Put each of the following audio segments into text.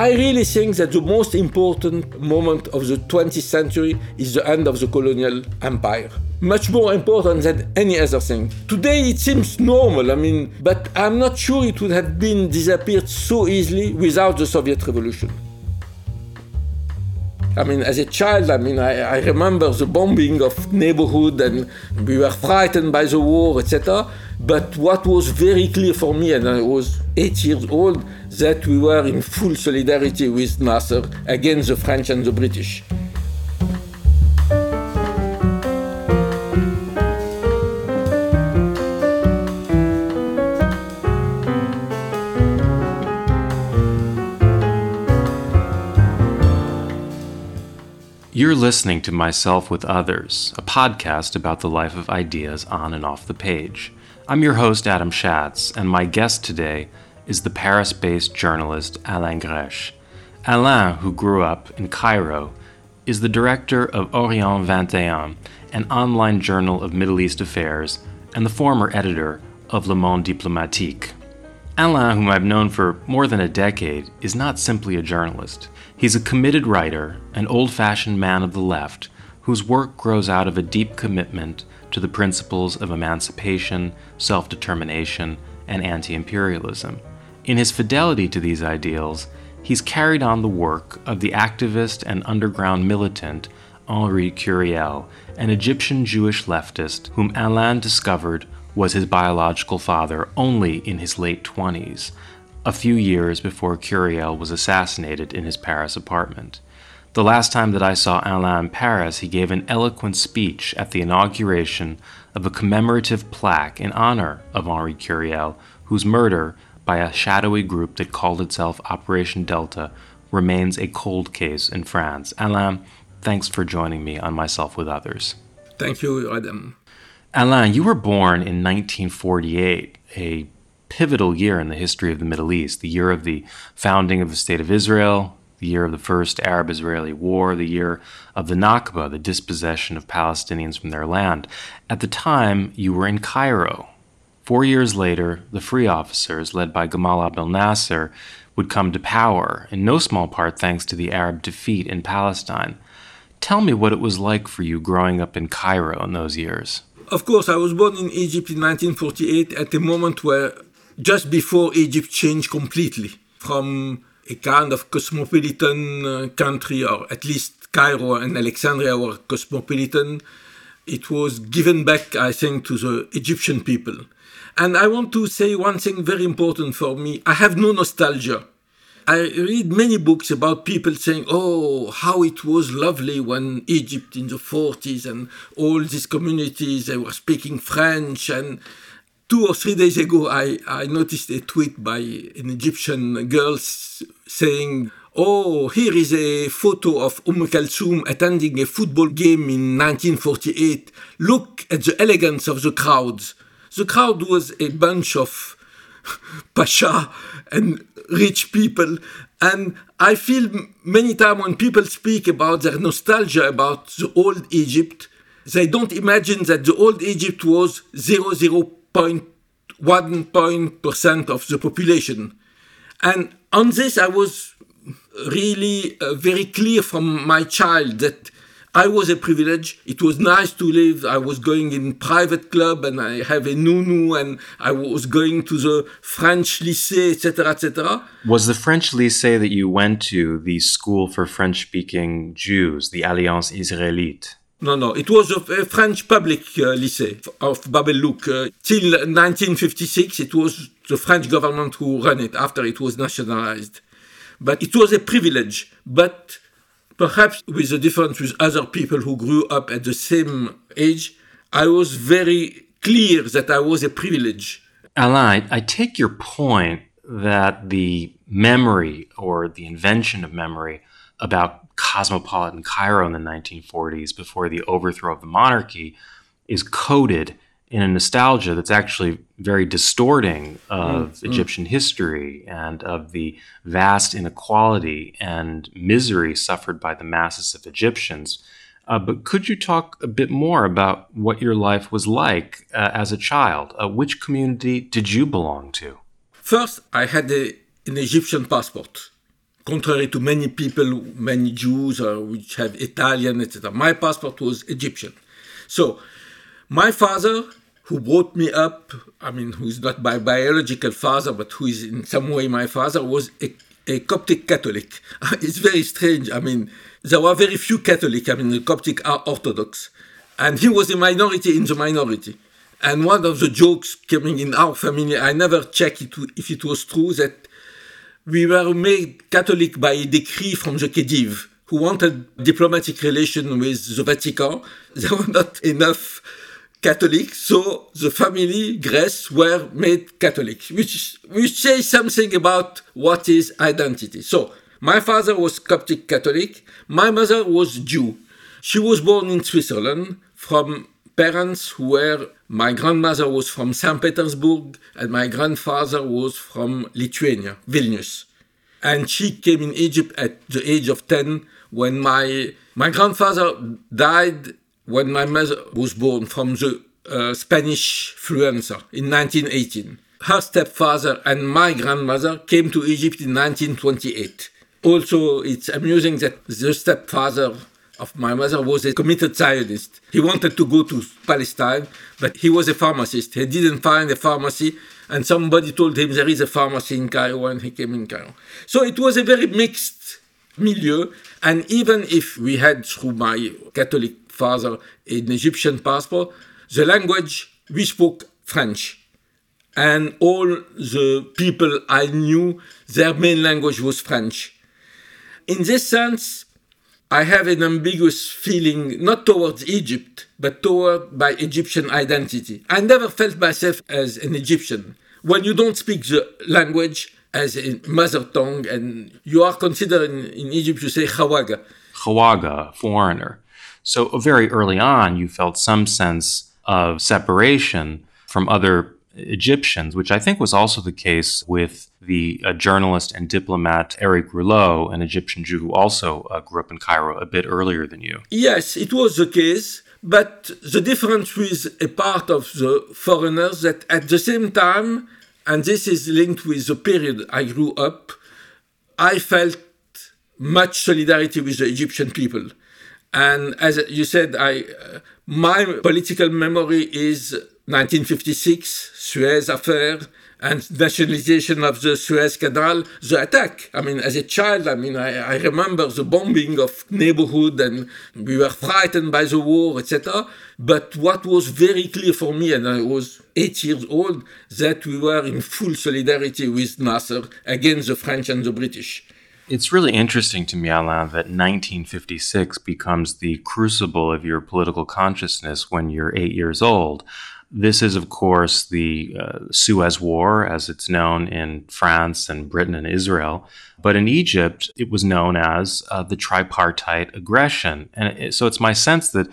I really think that the most important moment of the 20th century is the end of the colonial empire. Much more important than any other thing. Today it seems normal, I mean, but I'm not sure it would have been disappeared so easily without the Soviet Revolution. I mean, as a child, I mean, I, I remember the bombing of neighborhood and we were frightened by the war, etc. But what was very clear for me, and I was eight years old, that we were in full solidarity with Nasser against the French and the British. You're listening to Myself with Others, a podcast about the life of ideas on and off the page. I'm your host, Adam Schatz, and my guest today is the Paris based journalist Alain Gresh. Alain, who grew up in Cairo, is the director of Orient 21, an online journal of Middle East affairs, and the former editor of Le Monde Diplomatique. Alain, whom I've known for more than a decade, is not simply a journalist. He's a committed writer, an old fashioned man of the left, whose work grows out of a deep commitment to the principles of emancipation, self determination, and anti imperialism. In his fidelity to these ideals, he's carried on the work of the activist and underground militant Henri Curiel, an Egyptian Jewish leftist whom Alain discovered was his biological father only in his late 20s, a few years before Curiel was assassinated in his Paris apartment. The last time that I saw Alain in Paris, he gave an eloquent speech at the inauguration of a commemorative plaque in honor of Henri Curiel, whose murder by a shadowy group that called itself Operation Delta remains a cold case in France. Alain, thanks for joining me on Myself with Others. Thank you, Adam. Alain, you were born in 1948, a pivotal year in the history of the Middle East, the year of the founding of the State of Israel, the year of the first Arab Israeli War, the year of the Nakba, the dispossession of Palestinians from their land. At the time, you were in Cairo. Four years later, the Free Officers, led by Gamal Abdel Nasser, would come to power, in no small part thanks to the Arab defeat in Palestine. Tell me what it was like for you growing up in Cairo in those years. Of course, I was born in Egypt in 1948 at a moment where just before Egypt changed completely from a kind of cosmopolitan uh, country, or at least Cairo and Alexandria were cosmopolitan. It was given back, I think, to the Egyptian people. And I want to say one thing very important for me. I have no nostalgia. I read many books about people saying, oh, how it was lovely when Egypt in the 40s and all these communities, they were speaking French and two or three days ago, I, I noticed a tweet by an Egyptian girl saying, Oh, here is a photo of Umm Kulthum attending a football game in 1948. Look at the elegance of the crowds. The crowd was a bunch of pasha and rich people. And I feel many times when people speak about their nostalgia about the old Egypt, they don't imagine that the old Egypt was zero zero 0.1% of the population. And on this, I was really uh, very clear from my child that I was a privilege. It was nice to live. I was going in private club and I have a nunu and I was going to the French lycée, etc., etc. Was the French lycée that you went to the school for French-speaking Jews, the Alliance Israélite? No, no. It was a, French public uh, lycée of Bab el-Louq. Uh, till 1956, it was the French government who ran it after it was nationalized. But it was a privilege. But perhaps with the difference with other people who grew up at the same age, I was very clear that I was a privilege. Alain, I take your point that the memory or the invention of memory about cosmopolitan Cairo in the 1940s before the overthrow of the monarchy is coded in a nostalgia that's actually very distorting of mm, Egyptian mm. history and of the vast inequality and misery suffered by the masses of Egyptians. Uh, but could you talk a bit more about what your life was like uh, as a child? Uh, which community did you belong to? First, I had a, an Egyptian passport contrary to many people, many Jews uh, which have Italian, etc. My passport was Egyptian. So my father, who brought me up, I mean, who's not my biological father, but who is in some way my father, was a, a Coptic Catholic. it's very strange. I mean, there were very few Catholics. I mean, the Coptic are Orthodox. And he was a minority in the minority. And one of the jokes coming in our family, I never checked it, if it was true, that we were made Catholic by a decree from the Khedive, who wanted diplomatic relation with the Vatican. There were not enough Catholics, so the family, Gress, were made Catholic, which, which says something about what is identity. So, my father was Coptic Catholic, my mother was Jew. She was born in Switzerland from parents who were my grandmother was from St. Petersburg and my grandfather was from Lithuania, Vilnius. And she came in Egypt at the age of 10 when my, my grandfather died when my mother was born from the uh, Spanish fluenza in 1918. Her stepfather and my grandmother came to Egypt in 1928. Also, it's amusing that the stepfather of my mother was a committed Zionist. He wanted to go to Palestine, but he was a pharmacist. He didn't find a pharmacy, and somebody told him there is a pharmacy in Cairo, and he came in Cairo. So it was a very mixed milieu, and even if we had, through my Catholic father, an Egyptian passport, the language we spoke French. And all the people I knew, their main language was French. In this sense, I have an ambiguous feeling not towards Egypt, but toward my Egyptian identity. I never felt myself as an Egyptian. When you don't speak the language as a mother tongue and you are considered in, in Egypt, you say Khawaga. Khawaga, foreigner. So very early on, you felt some sense of separation from other Egyptians, which I think was also the case with the uh, journalist and diplomat Eric Rouleau, an Egyptian Jew who also uh, grew up in Cairo a bit earlier than you. Yes, it was the case. But the difference with a part of the foreigners that at the same time, and this is linked with the period I grew up, I felt much solidarity with the Egyptian people. And as you said, I, uh, my political memory is 1956, Suez affair, and nationalization of the Suez Canal, the attack. I mean, as a child, I mean, I, I remember the bombing of neighborhood and we were frightened by the war, etc. But what was very clear for me, and I was eight years old, that we were in full solidarity with Nasser against the French and the British. It's really interesting to me, Alain, that 1956 becomes the crucible of your political consciousness when you're eight years old. This is, of course, the uh, Suez War, as it's known in France and Britain and Israel. But in Egypt, it was known as uh, the tripartite aggression. And it, so it's my sense that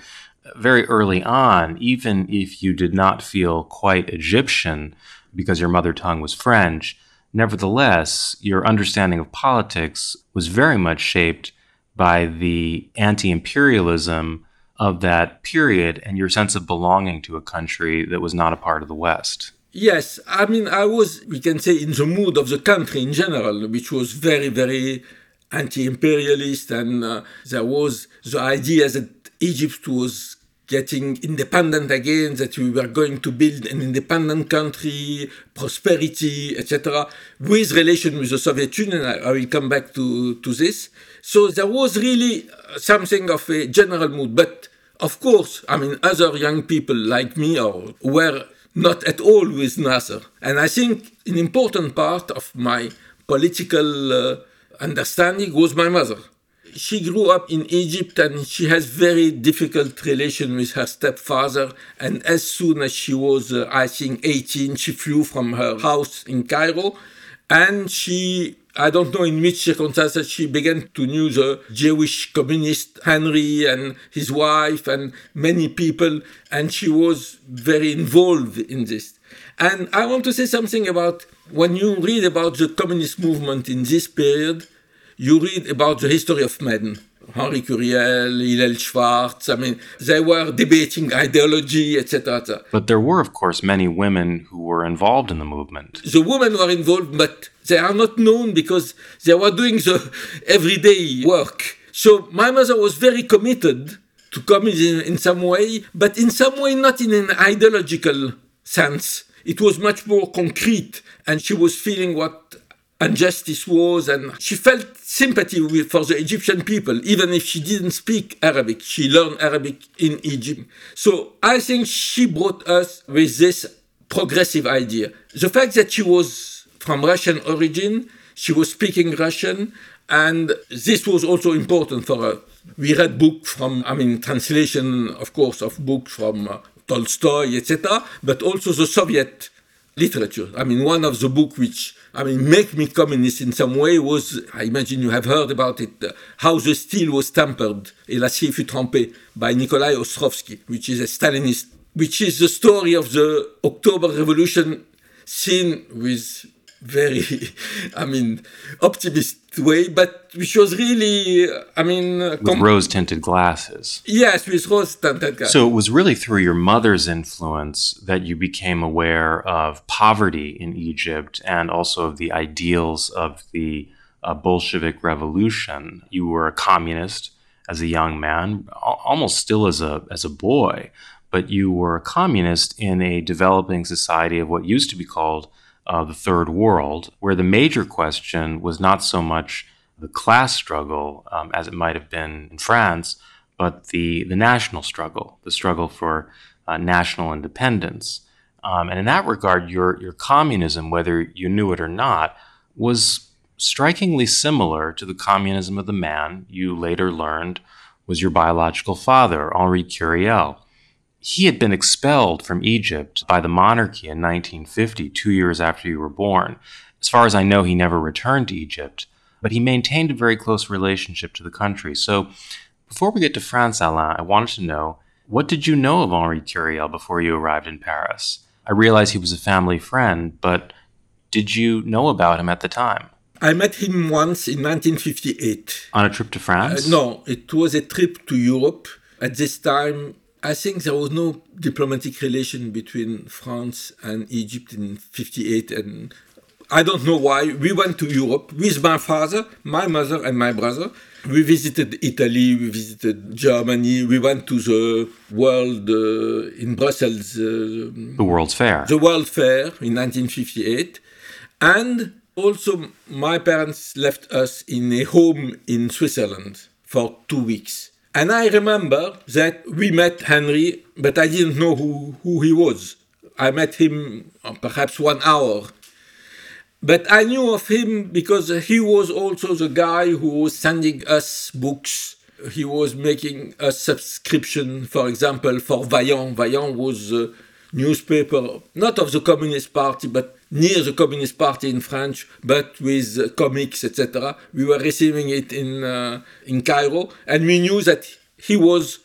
very early on, even if you did not feel quite Egyptian because your mother tongue was French, nevertheless, your understanding of politics was very much shaped by the anti imperialism of that period and your sense of belonging to a country that was not a part of the West. Yes, I mean, I was, we can say, in the mood of the country in general, which was very, very anti imperialist, and uh, there was the idea that Egypt was getting independent again, that we were going to build an independent country, prosperity, etc., with relation with the Soviet Union. I, I, will come back to, to this. So there was really something of a general mood. But of course, I mean, other young people like me were not at all with Nasser. And I think an important part of my political uh, understanding was my mother she grew up in Egypt and she has very difficult relation with her stepfather. And as soon as she was, uh, I think, 18, she flew from her house in Cairo, and she. I don't know in which circumstances she began to know the Jewish communist Henri and his wife and many people, and she was very involved in this. And I want to say something about when you read about the communist movement in this period, you read about the history of men. Henri Curiel, Hillel Schwartz. I mean, they were debating ideology, etc. But there were, of course, many women who were involved in the movement. The women were involved, but they are not known because they were doing the everyday work. So my mother was very committed to communism in some way, but in some way not in an ideological sense. It was much more concrete, and she was feeling what injustice was, and she felt sympathy with, for the Egyptian people, even if she didn't speak Arabic. She learned Arabic in Egypt. So I think she brought us with this progressive idea. The fact that she was from Russian origin, she was speaking Russian, and this was also important for her. We read books from, I mean, translation, of course, of books from uh, Tolstoy, etc., but also the Soviet literature. I mean, one of the books which I mean, make me communist in some way was, I imagine you have heard about it, uh, How the Steel Was Tempered, et l'acier fut trempé, by Nikolai Ostrovsky, which is a Stalinist, which is the story of the October Revolution seen with very, I mean, optimist way, but which was really, I mean, with com- rose tinted glasses. Yes, with rose tinted glasses. So it was really through your mother's influence that you became aware of poverty in Egypt and also of the ideals of the uh, Bolshevik revolution. You were a communist as a young man, almost still as a as a boy, but you were a communist in a developing society of what used to be called uh, the third world, where the major question was not so much the class struggle um, as it might have been in France, but the, the national struggle, the struggle for uh, national independence. Um, and in that regard, your, your communism, whether you knew it or not, was strikingly similar to the communism of the man you later learned was your biological father, Henri Curiel. He had been expelled from Egypt by the monarchy in 1950, two years after you were born. As far as I know, he never returned to Egypt, but he maintained a very close relationship to the country. So, before we get to France, Alain, I wanted to know what did you know of Henri Curiel before you arrived in Paris? I realize he was a family friend, but did you know about him at the time? I met him once in 1958. On a trip to France? Uh, no, it was a trip to Europe. At this time, I think there was no diplomatic relation between France and Egypt in 58 and I don't know why. We went to Europe with my father, my mother, and my brother. We visited Italy, we visited Germany, we went to the World uh, in Brussels. Uh, the World's Fair. The World Fair in 1958. And also, my parents left us in a home in Switzerland for two weeks. And I remember that we met Henri, but I didn't know who, who he was. I met him uh, perhaps one hour. But I knew of him because he was also the guy who was sending us books. He was making a subscription, for example, for Vaillant. Vaillant was a newspaper, not of the Communist Party, but near the Communist Party in France, but with comics, etc. We were receiving it in uh, in Cairo, and we knew that he was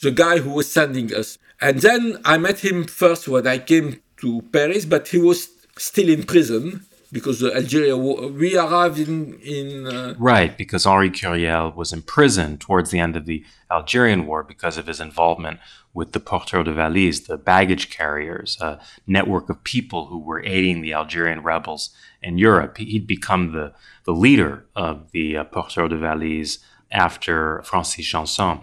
the guy who was sending us. And then I met him first when I came to Paris, but he was still in prison because Algeria. We arrived in in uh, right because Henri Curiel was imprisoned towards the end of the Algerian War because of his involvement with the porteurs de valises, the baggage carriers, a network of people who were aiding the Algerian rebels in Europe. He'd become the the leader of the uh, porteurs de valises after Francis Jeanson,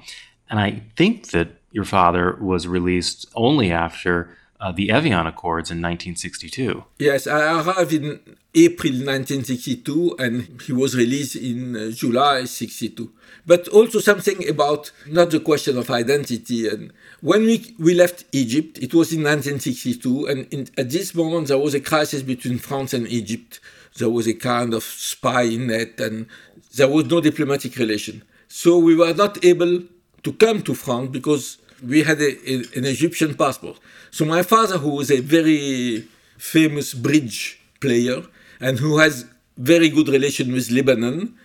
and I think that your father was released only after uh, the Evian Accords in 1962. Yes, I arrived in April 1962 and he was released in uh, July 62. But also something about not the question of identity. And when we, we left Egypt, it was in 1962, and in, at this moment there was a crisis between France and Egypt. There was a kind of spy net, and there was no diplomatic relation. So we were not able to come to France because we had a, a, an Egyptian passport. So my father, who was a very famous bridge player and who has very good relation with Lebanon,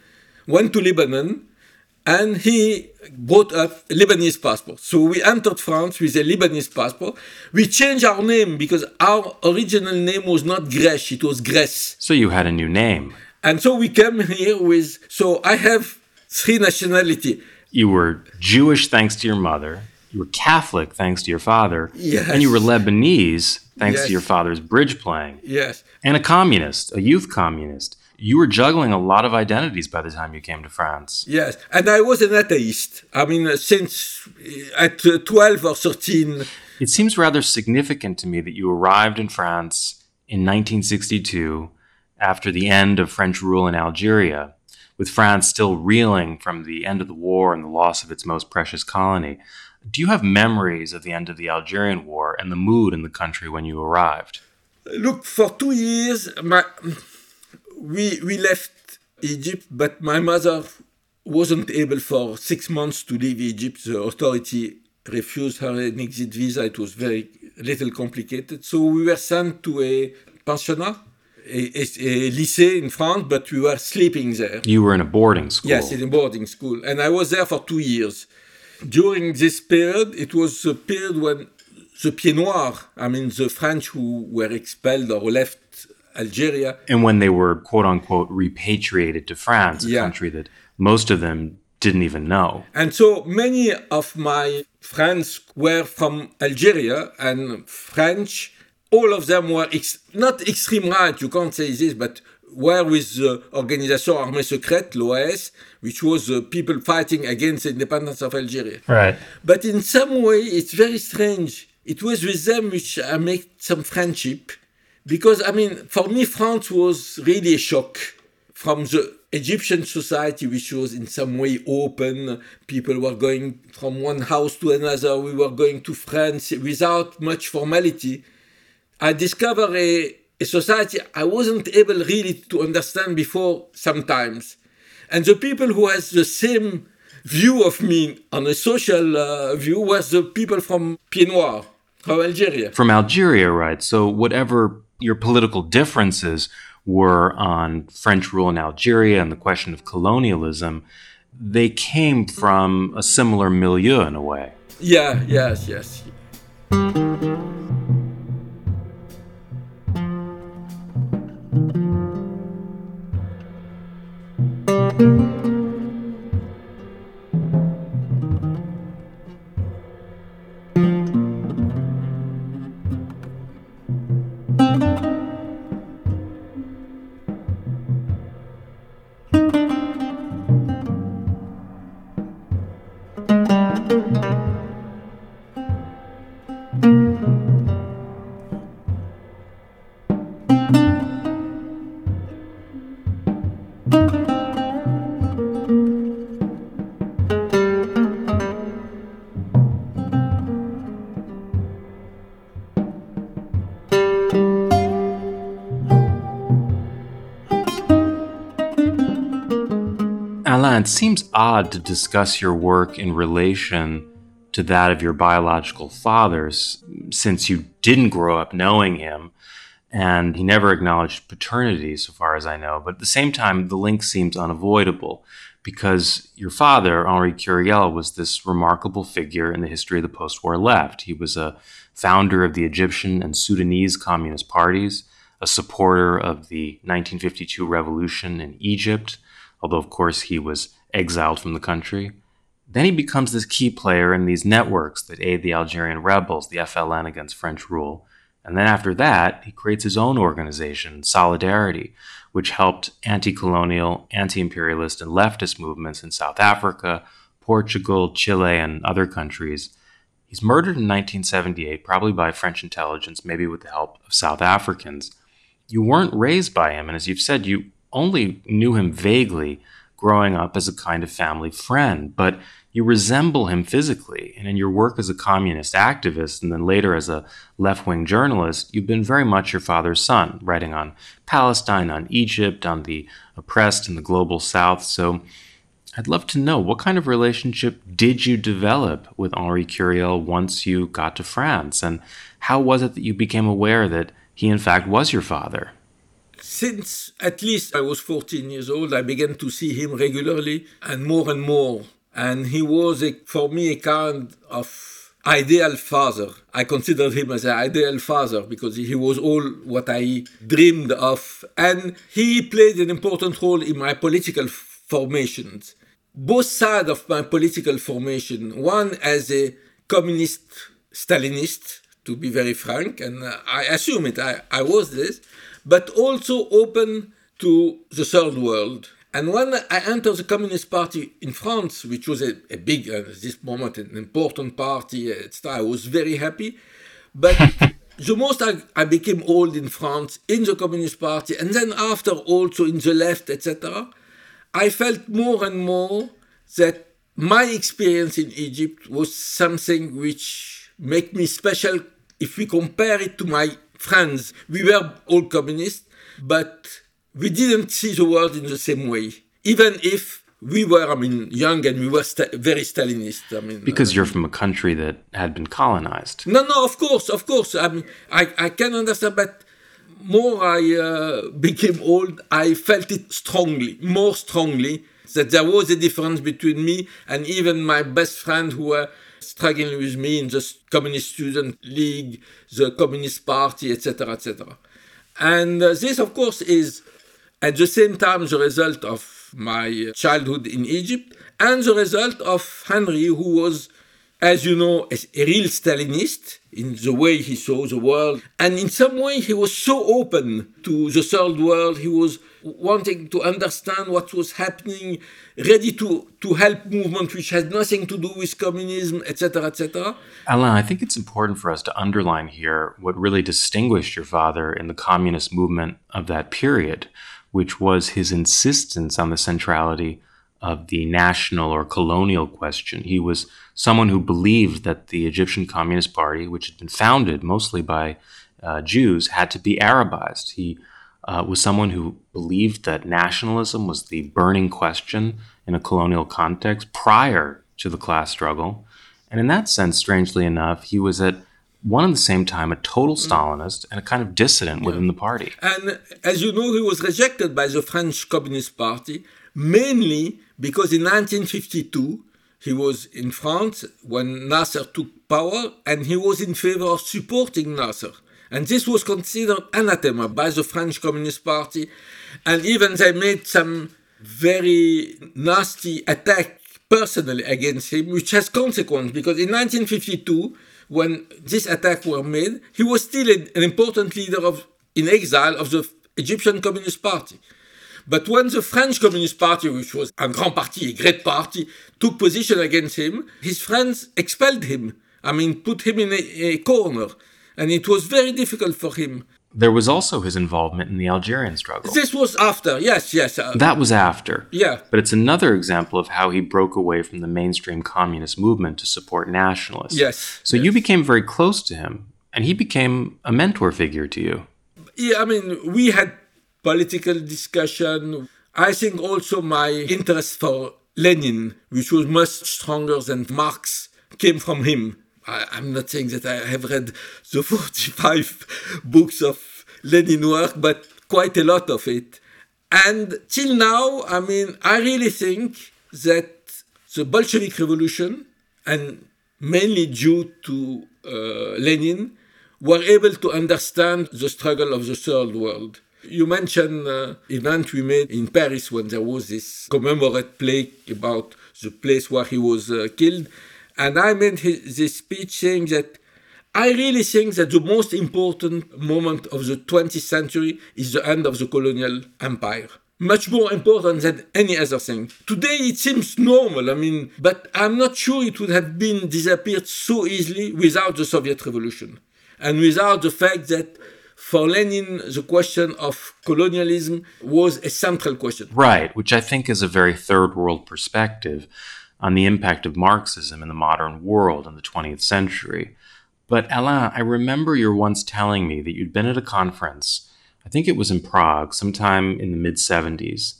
went to Lebanon and he brought a Lebanese passport. So we entered France with a Lebanese passport. We changed our name because our original name was not Gresh, it was Gress. So you had a new name. And so we came here with, so I have three nationality. You were Jewish thanks to your mother. You were Catholic thanks to your father. Yes. And you were Lebanese thanks Yes. to your father's bridge playing. Yes. And a communist, a youth communist. You were juggling a lot of identities by the time you came to France. Yes, and I was an atheist. I mean, uh, since uh, at uh, 12 or 13, It seems rather significant to me that you arrived in France in 1962 after the end of French rule in Algeria, with France still reeling from the end of the war and the loss of its most precious colony. Do you have memories of the end of the Algerian war and the mood in the country when you arrived? look, for two years, my, we, we left Egypt, but my mother wasn't able for six months to leave Egypt. The authority refused her an exit visa. It was very little complicated. So we were sent to a pensionnat, a, a, a lycée in France, but we were sleeping there. You were in a boarding school. Yes, in a boarding school. And I was there for two years. During this period, it was the period when the Pieds Noirs, I mean, the French who were expelled or left Algeria, and when they were quote unquote repatriated to France, a Yeah. country that most of them didn't even know. And so many of my friends were from Algeria and French. All of them were ex- not extreme right, you can't say this, but were with the Organisation Armée Secrète, l'OAS, which was uh, people fighting against the independence of Algeria. Right. But in some way, it's very strange. It was with them which I made some friendship. Because, I mean, for me, France was really a shock from the Egyptian society, which was in some way open. People were going from one house to another. We were going to France without much formality. I discovered a, a society I wasn't able really to understand before sometimes. And the people who has the same view of me on a social uh, view was the people from Pieds Noirs, from Algeria. From Algeria, right? So whatever your political differences were on French rule in Algeria and the question of colonialism, they came from a similar milieu in a way. Yeah, yes, yes. Alain, it seems odd to discuss your work in relation to that of your biological father's, since you didn't grow up knowing him, and he never acknowledged paternity, so far as I know. But at the same time, the link seems unavoidable, because your father, Henri Curiel, was this remarkable figure in the history of the post war left. He was a founder of the Egyptian and Sudanese Communist parties, a supporter of the 1952 revolution in Egypt although of course he was exiled from the country. Then he becomes this key player in these networks that aid the Algerian rebels, the FLN against French rule. And then after that, he creates his own organization, Solidarity, which helped anti colonial, anti imperialist, and leftist movements in South Africa, Portugal, Chile, and other countries. He's murdered in 1978, probably by French intelligence, maybe with the help of South Africans. You weren't raised by him, and as you've said, you only knew him vaguely growing up as a kind of family friend, but you resemble him physically. And in your work as a communist activist and then later as a left wing journalist, you've been very much your father's son, writing on Palestine, on Egypt, on the oppressed in the global south. So I'd love to know what kind of relationship did you develop with Henri Curiel once you got to France? And how was it that you became aware that he, in fact, was your father? Since at least I was 14 years old, I began to see him regularly and more and more. And he was, a, for me, a kind of ideal father. I considered him as an ideal father because he was all what I dreamed of. And he played an important role in my political formations. both sides of my political formation. One as a communist Stalinist, to be very frank, and uh, I assume it, I, I was this, but also open to the third world. And when I entered the Communist Party in France, which was a, a big, uh, at this moment, an important party, etc., I was very happy. But the most I, I, became old in France, in the Communist Party, and then after also in the left, etc., I felt more and more that my experience in Egypt was something which made me special if we compare it to my friends. We were all communists, but we didn't see the world in the same way, even if we were, I mean, young and we were sta- very Stalinist. I mean, because uh, you're from a country that had been colonized. No, no, of course, of course. I mean, I, I can understand, but more I uh, became old, I felt it strongly, more strongly, that there was a difference between me and even my best friend who were struggling with me in the Communist Student League, the Communist Party, etc., etc. And uh, this, of course, is at the same time the result of my childhood in Egypt and the result of Henri, who was, as you know, a, a real Stalinist in the way he saw the world. And in some way, he was so open to the third world. He was wanting to understand what was happening, ready to, to help movement which had nothing to do with communism, etc., etc. Alain, I think it's important for us to underline here what really distinguished your father in the communist movement of that period, which was his insistence on the centrality of the national or colonial question. He was someone who believed that the Egyptian Communist Party, which had been founded mostly by uh, Jews, had to be Arabized. He uh, was someone who believed that nationalism was the burning question in a colonial context prior to the class struggle. And in that sense, strangely enough, he was at one and the same time a total mm. Stalinist and a kind of dissident within the party. And as you know, he was rejected by the French Communist Party mainly because in 1952 he was in France when Nasser took power and he was in favor of supporting Nasser. And this was considered anathema by the French Communist Party. And even they made some very nasty attack personally against him, which has consequence because in 1952, when this attack were made, he was still an important leader of in exile of the Egyptian Communist Party. But when the French Communist Party, which was a grand party, a great party, took position against him, his friends expelled him. I mean, put him in a, a corner. And it was very difficult for him. There was also his involvement in the Algerian struggle. This was after, yes, yes. Uh, that was after. Yeah. But it's another example of how he broke away from the mainstream communist movement to support nationalists. Yes. So yes. you became very close to him, and he became a mentor figure to you. Yeah, I mean, we had political discussion. I think also my interest for Lenin, which was much stronger than Marx, came from him. I, am not saying that I have read the 45 books of Lenin work, but quite a lot of it. And till now, I mean, I really think that the Bolshevik Revolution, and mainly due to uh, Lenin, were able to understand the struggle of the third world. You mentioned uh, event we made in Paris when there was this commemorative plaque about the place where he was uh, killed. And I made his, this speech saying that I really think that the most important moment of the 20th century is the end of the colonial empire. Much more important than any other thing. Today it seems normal, I mean, but I'm not sure it would have been disappeared so easily without the Soviet Revolution and without the fact that for Lenin, the question of colonialism was a central question. Right, which I think is a very third world perspective on the impact of Marxism in the modern world in the 20th century. But Alain, I remember you once telling me that you'd been at a conference, I think it was in Prague, sometime in the mid 70s.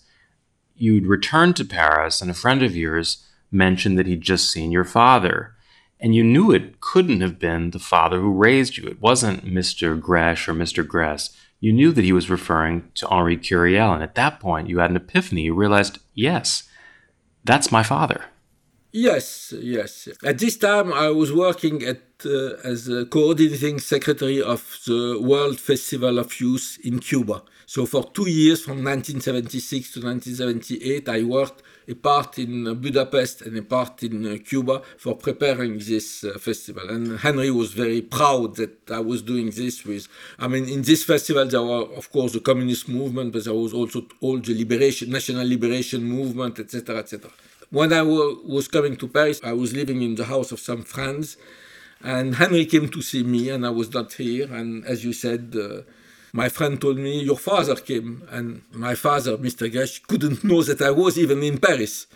You'd returned to Paris, and a friend of yours mentioned that he'd just seen your father and you knew it couldn't have been the father who raised you. It wasn't Mr. Gresh or Mr. Gress. You knew that he was referring to Henri Curiel, and at that point you had an epiphany. You realized, yes, that's my father. Yes, yes. At this time, I was working at uh, as a coordinating secretary of the World Festival of Youth in Cuba. So for two years, from 1976 to 1978, I worked a part in Budapest and a part in uh, Cuba for preparing this uh, festival. And Henri was very proud that I was doing this with, I mean, in this festival, there were, of course, the communist movement, but there was also all the liberation, national liberation movement, etc., etc. When I was coming to Paris, I was living in the house of some friends, and Henri came to see me, and I was not here. And as you said, uh, my friend told me, Your father came. And my father, Mr. Gresh, couldn't know that I was even in Paris.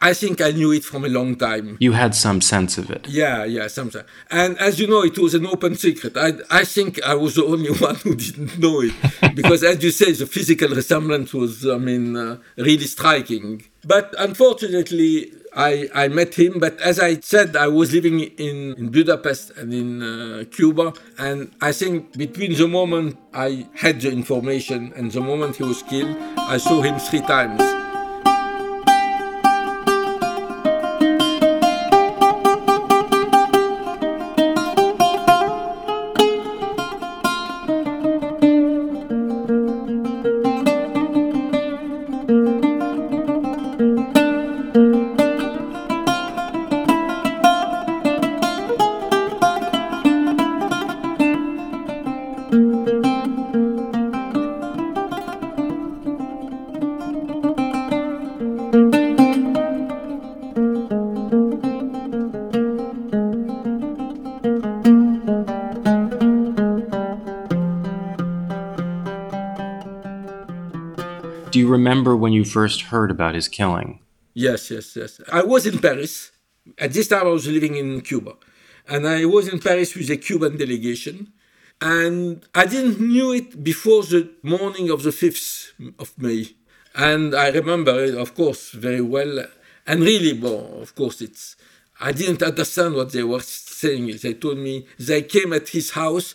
I think I knew it from a long time. You had some sense of it. Yeah, yeah, something. And as you know, it was an open secret. I, I think I was the only one who didn't know it. because as you say, the physical resemblance was, I mean, uh, really striking. But unfortunately, I, I met him, but as I said, I was living in, in Budapest and in uh, Cuba. And I think between the moment I had the information and the moment he was killed, I saw him three times. You first heard about his killing? Yes, yes, yes. I was in Paris. At this time, I was living in Cuba. And I was in Paris with a Cuban delegation. And I didn't knew it before the morning of the 5th of May. And I remember it, of course, very well. And really, well, of course, it's, I didn't understand what they were saying. They told me they came at his house.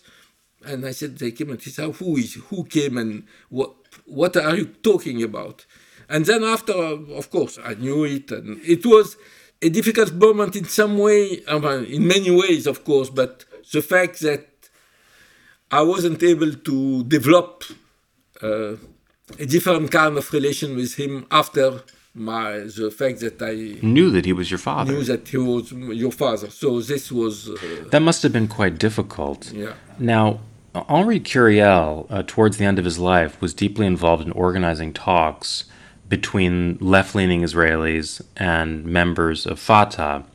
And I said, they came at his house. Who is, who came and what, what are you talking about? And then after, of course, I knew it, and it was a difficult moment in some way, in many ways, of course, but the fact that I wasn't able to develop uh, a different kind of relation with him after my the fact that I knew that he was your father. Knew that he was your father. So this was. Uh, that must have been quite difficult. Yeah. Now, Henri Curiel, uh, towards the end of his life, was deeply involved in organizing talks between left leaning Israelis and members of Fatah,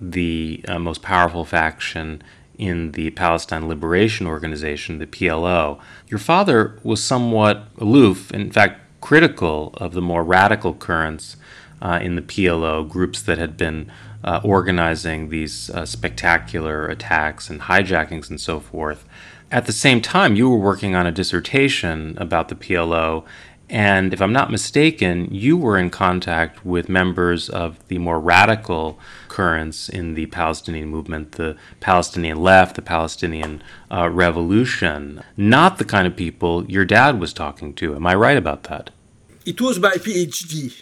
the uh, most powerful faction in the Palestine Liberation Organization, the PLO. Your father was somewhat aloof, in fact, critical of the more radical currents uh, in the PLO, groups that had been uh, organizing these uh, spectacular attacks and hijackings and so forth at the same time, you were working on a dissertation about the PLO, and if I'm not mistaken, you were in contact with members of the more radical currents in the Palestinian movement, the Palestinian left, the Palestinian uh, revolution, not the kind of people your dad was talking to. Am I right about that? It was my PhD.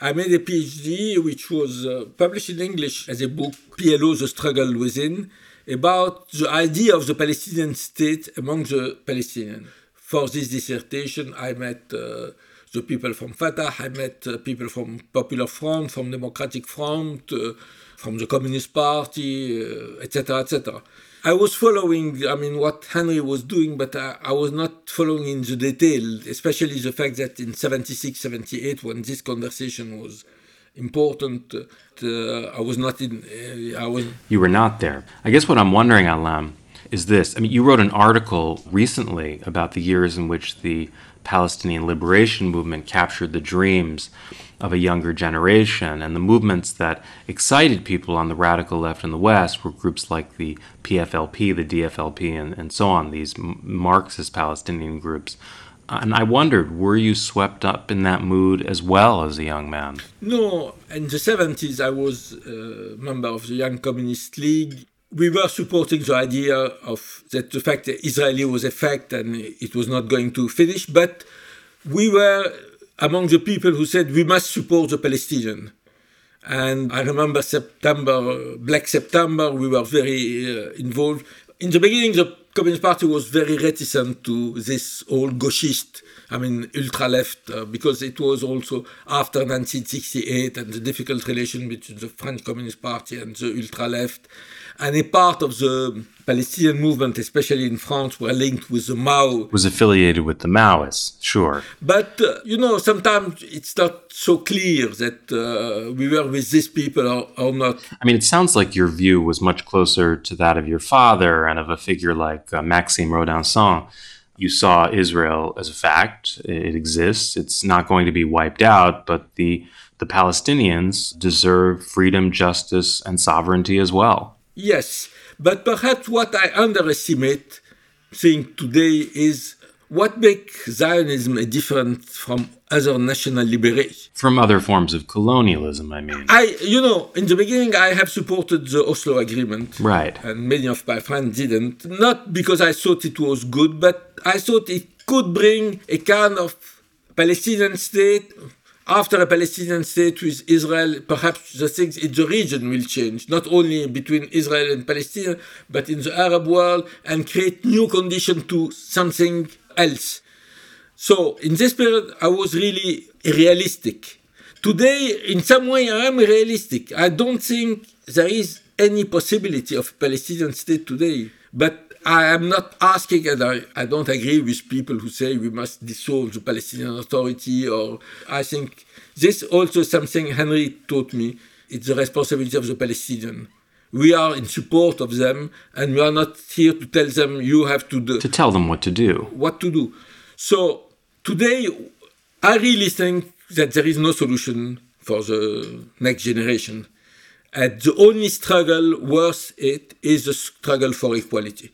I made a PhD which was uh, published in English as a book, PLO The Struggle Within about the idea of the Palestinian state among the Palestinians. For this dissertation, I met uh, the people from Fatah, I met uh, people from Popular Front, from Democratic Front, uh, from the Communist Party, etc., uh, etc. I was following, I mean, what Henri was doing, but I, I, was not following in the detail, especially the fact that in 76, 78, when this conversation was important. Uh, I was not in. Uh, I was. You were not there. I guess what I'm wondering, Alain, is this. I mean, you wrote an article recently about the years in which the Palestinian liberation movement captured the dreams of a younger generation, and the movements that excited people on the radical left in the West were groups like the PFLP, the DFLP, and, and so on, these Marxist Palestinian groups and I wondered, were you swept up in that mood as well as a young man? No, in the 70s, I was a member of the Young Communist League. We were supporting the idea of that the fact that Israel was a fact and it was not going to finish, but we were among the people who said we must support the Palestinian. And I remember September, Black September, we were very uh, involved. In the beginning, the Communist Party was very reticent to this old gauchist I mean, ultra left, uh, because it was also after 1968 and the difficult relation between the French Communist Party and the ultra left. And a part of the Palestinian movement, especially in France, were linked with the Mao. Was affiliated with the Maoists, sure. But, uh, you know, sometimes it's not so clear that uh, we were with these people or, or, not. I mean, it sounds like your view was much closer to that of your father and of a figure like uh, Maxime Rodinson you saw Israel as a fact. It exists. It's not going to be wiped out, but the the Palestinians deserve freedom, justice, and sovereignty as well. Yes, but perhaps what I underestimate think today is what makes Zionism different from other national liberation? From other forms of colonialism, I mean. I, you know, in the beginning, I have supported the Oslo Agreement. Right. And many of my friends didn't. Not because I thought it was good, but I thought it could bring a kind of Palestinian state. After a Palestinian state with Israel, perhaps the things in the region will change, not only between Israel and Palestine, but in the Arab world, and create new conditions to something else. So in this period, I was really realistic. Today, in some way, I am realistic. I don't think there is any possibility of a Palestinian state today. But I am not asking, and I, I don't agree with people who say we must dissolve the Palestinian Authority, or I think this also something Henri taught me. It's the responsibility of the Palestinian. We are in support of them, and we are not here to tell them you have to do. To tell them what to do. What to do. So today, I really think that there is no solution for the next generation. And the only struggle worth it is the struggle for equality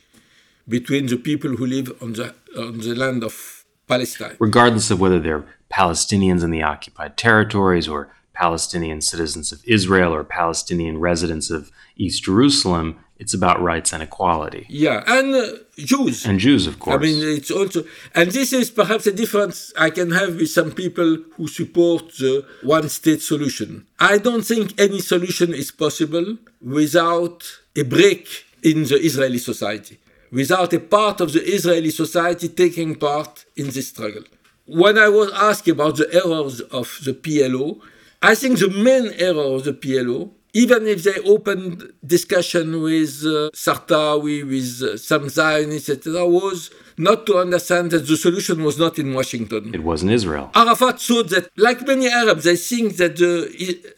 between the people who live on the, on the land of Palestine. Regardless of whether they're Palestinians in the occupied territories or Palestinian citizens of Israel or Palestinian residents of East Jerusalem. It's about rights and equality. Yeah, and uh, Jews. And Jews, of course. I mean, it's also, and this is perhaps a difference I can have with some people who support the one state solution. I don't think any solution is possible without a break in the Israeli society, without a part of the Israeli society taking part in this struggle. When I was asked about the errors of the PLO, I think the main error of the PLO, even if they opened discussion with uh, Sartawi, with uh, some Zionists, etc., was not to understand that the solution was not in Washington. It was in Israel. Arafat thought that, like many Arabs, they think that the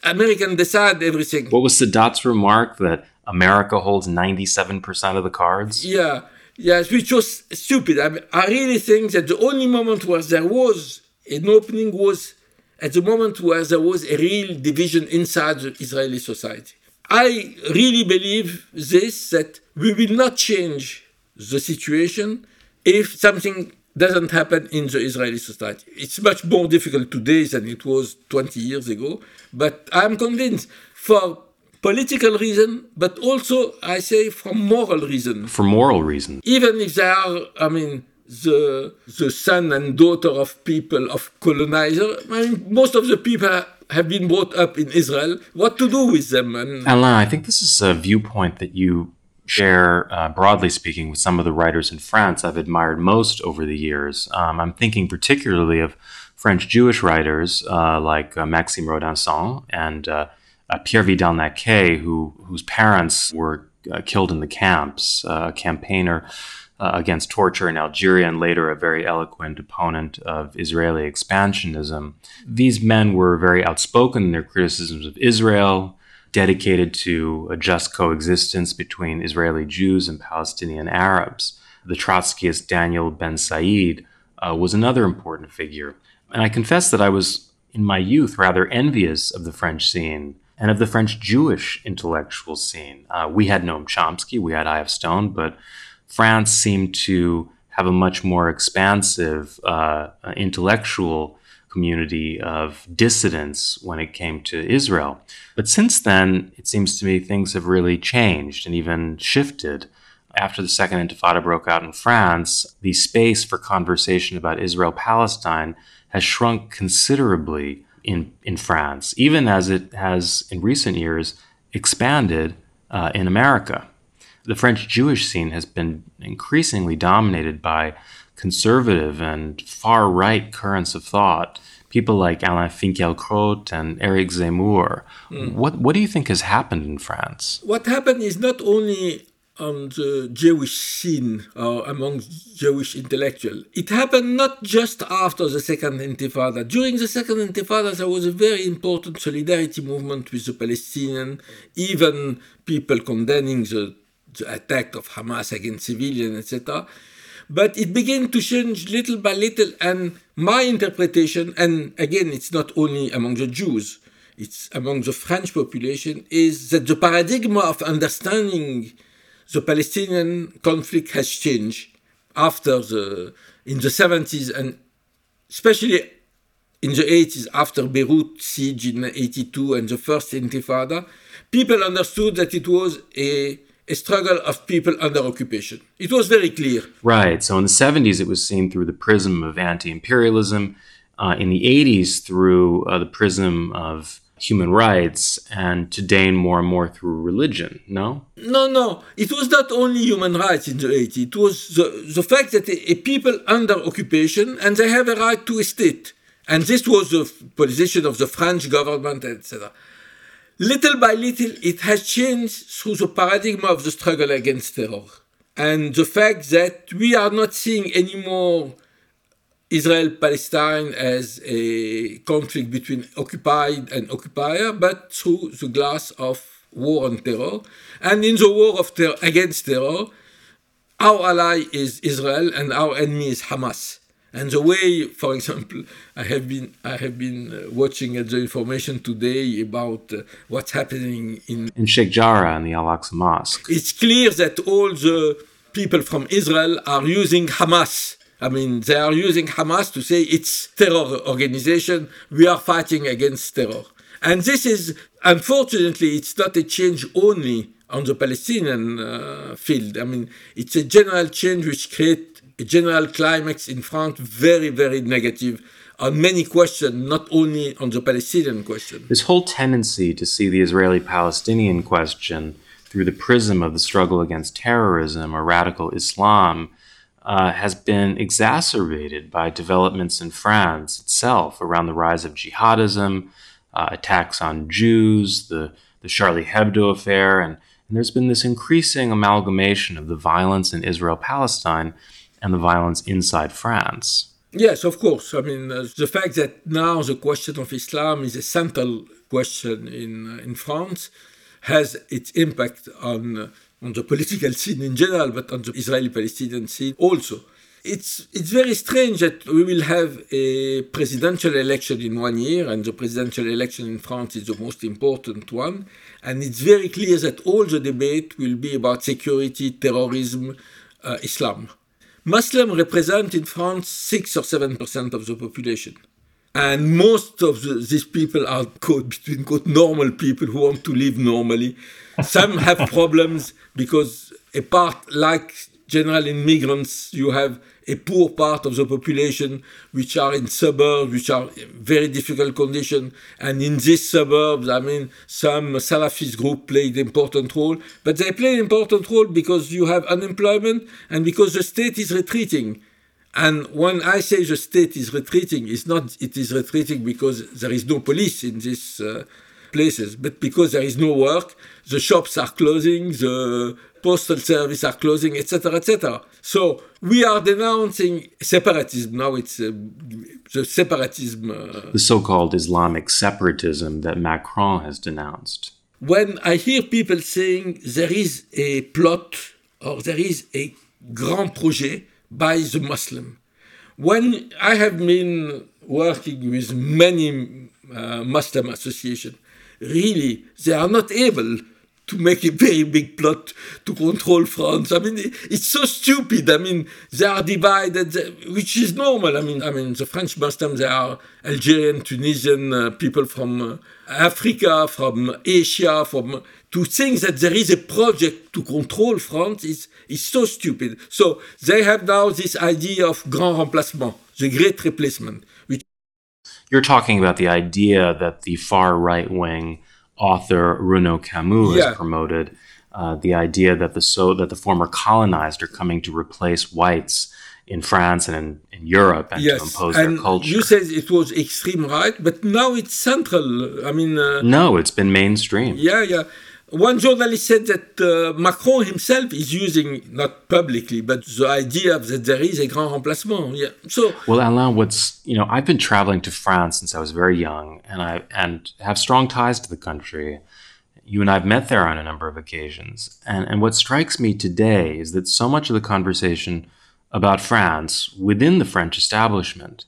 American decide everything. What was Sadat's remark that America holds 97% of the cards? Yeah, yes, which was stupid. I, mean, I really think that the only moment where there was an opening was at the moment where there was a real division inside the Israeli society. I really believe this that we will not change the situation if something doesn't happen in the Israeli society. It's much more difficult today than it was 20 years ago, but I'm convinced for political reason, but also I say for moral reason. For moral reason. Even if they are, I mean, the the son and daughter of people of colonizer. I mean, most of the people have been brought up in Israel. What to do with them? And Alain, I think this is a viewpoint that you share, uh, broadly speaking, with some of the writers in France I've admired most over the years. Um, I'm thinking particularly of French Jewish writers uh, like uh, Maxime Rodinson and uh, uh, Pierre Vidal-Naquet, who whose parents were uh, killed in the camps, a campaigner uh, against torture in Algeria and later a very eloquent opponent of Israeli expansionism. These men were very outspoken in their criticisms of Israel, dedicated to a just coexistence between Israeli Jews and Palestinian Arabs. The Trotskyist Daniel Bensaïd uh, was another important figure. And I confess that I was, in my youth, rather envious of the French scene and of the French Jewish intellectual scene. Uh, we had Noam Chomsky, we had I.F. Stone, but France seemed to have a much more expansive uh, intellectual community of dissidents when it came to Israel. But since then, it seems to me things have really changed and even shifted. After the Second Intifada broke out in France, the space for conversation about Israel Palestine has shrunk considerably in, in France, even as it has in recent years expanded uh, in America the French Jewish scene has been increasingly dominated by conservative and far right currents of thought, people like Alain Finkielkraut and Eric Zemmour. Mm. What, what do you think has happened in France? What happened is not only on the Jewish scene or among Jewish intellectuals. It happened not just after the Second Intifada. During the Second Intifada, there was a very important solidarity movement with the Palestinians, even people condemning the, the attack of Hamas against civilians, etc. But it began to change little by little, and my interpretation, and again, it's not only among the Jews, it's among the French population, is that the paradigm of understanding the Palestinian conflict has changed after the in the 70s and especially in the 80s after Beirut siege in 82 and the first intifada people understood that it was a a struggle of people under occupation. It was very clear. Right. So in the 70s, it was seen through the prism of anti imperialism. Uh, in the 80s, through uh, the prism of human rights and to today more and more through religion, no? No, no. It was not only human rights in the 80s. It was the, the fact that a people under occupation and they have a right to a state. And this was the position of the French government, etc. Little by little, it has changed through the paradigm of the struggle against terror. And the fact that we are not seeing anymore Israel Palestine as a conflict between occupied and occupier, but through the glass of war on terror. And in the war of ter- against terror, our ally is Israel and our enemy is Hamas. And the way, for example, I have been I have been uh, watching the information today about uh, what's happening in in Sheikh Jarrah and the Al Aqsa Mosque. It's clear that all the people from Israel are using Hamas I mean, they are using Hamas to say it's terror organization. We are fighting against terror. And this is, unfortunately, it's not a change only on the Palestinian uh, field. I mean, it's a general change which creates a general climax in France, very, very negative on many questions, not only on the Palestinian question. This whole tendency to see the Israeli Palestinian question through the prism of the struggle against terrorism or radical Islam uh, has been exacerbated by developments in France itself around the rise of jihadism, uh, attacks on Jews, the, the Charlie Hebdo affair, and, and there's been this increasing amalgamation of the violence in Israel Palestine and the violence inside France. Yes, of course. I mean, uh, the fact that now the question of Islam is a central question in, uh, in France has its impact on uh, on the political scene in general, but on the Israeli-Palestinian scene also. It's, it's very strange that we will have a presidential election in one year, and the presidential election in France is the most important one. And it's very clear that all the debate will be about security, terrorism, uh, Islam. Muslims represent in France 6 or 7% of the population. And most of the, these people are quote, between quote, normal people who want to live normally some have problems because a part, like general immigrants, you have a poor part of the population which are in suburbs, which are very difficult condition. And in these suburbs, I mean, some Salafist group played important role, but they play an important role because you have unemployment and because the state is retreating. And when I say the state is retreating, it's not it is retreating because there is no police in these uh, places, but because there is no work, the shops are closing, the postal service are closing, etc., etc. So we are denouncing separatism now. It's uh, the separatism, uh, the so-called Islamic separatism that Macron has denounced. When I hear people saying there is a plot or there is a grand projet by the Muslim, when I have been working with many uh, Muslim associations, really they are not able to make a very big plot to control France. I mean, it's so stupid. I mean, they are divided, which is normal. I mean, I mean, the French Muslims, they are Algerian, Tunisian uh, people from uh, Africa, from Asia, from to think that there is a project to control France is is so stupid. So they have now this idea of grand remplacement, the great replacement. Which You're talking about the idea that the far right wing author Renaud Camus yeah. has promoted uh, the idea that the so that the former colonized are coming to replace whites in France and in, in Europe and yes. to impose and their culture. You said it was extreme right, but now it's central. I mean, uh, no, it's been mainstream. Yeah, yeah. One journalist said that uh, Macron himself is using, not publicly, but the idea that there is a grand remplacement. Yeah. So, well, Alain, what's you know, I've been traveling to France since I was very young, and I and have strong ties to the country. You and I have met there on a number of occasions, and and what strikes me today is that so much of the conversation about France within the French establishment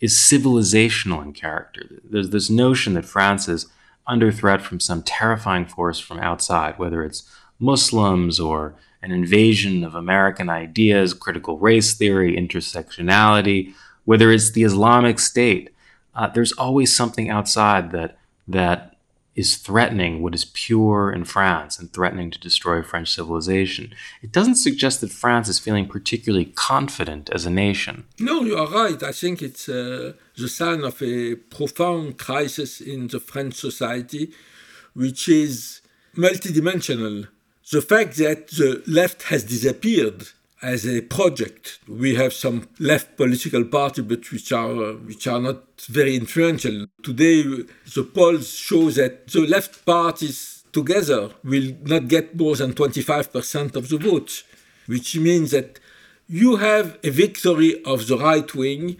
is civilizational in character. There's this notion that France is under threat from some terrifying force from outside, whether it's Muslims or an invasion of American ideas, critical race theory, intersectionality, whether it's the Islamic State. Uh, there's always something outside that that is threatening what is pure in France and threatening to destroy French civilization. It doesn't suggest that France is feeling particularly confident as a nation. No, you are right. I think it's uh, the sign of a profound crisis in the French society, which is multidimensional. The fact that the left has disappeared as a project. We have some left political party, but which are uh, which are not very influential. Today, the polls show that the left parties together will not get more than 25% of the votes, which means that you have a victory of the right wing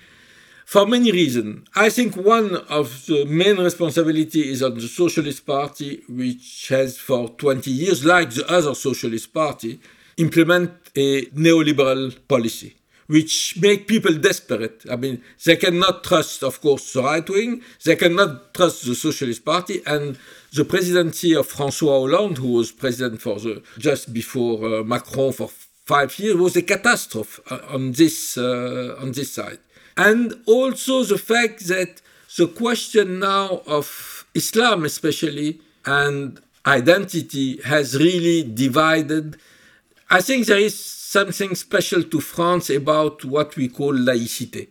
for many reasons. I think one of the main responsibility is on the Socialist Party, which has for 20 years, like the other Socialist Party, implement a neoliberal policy which make people desperate. I mean, they cannot trust, of course, the right wing, they cannot trust the Socialist Party, and the presidency of François Hollande, who was president for the just before uh, Macron for five years, was a catastrophe uh, on this uh, on this side, and also the fact that the question now of Islam, especially, and identity has really divided I think there is something special to France about what we call laïcité.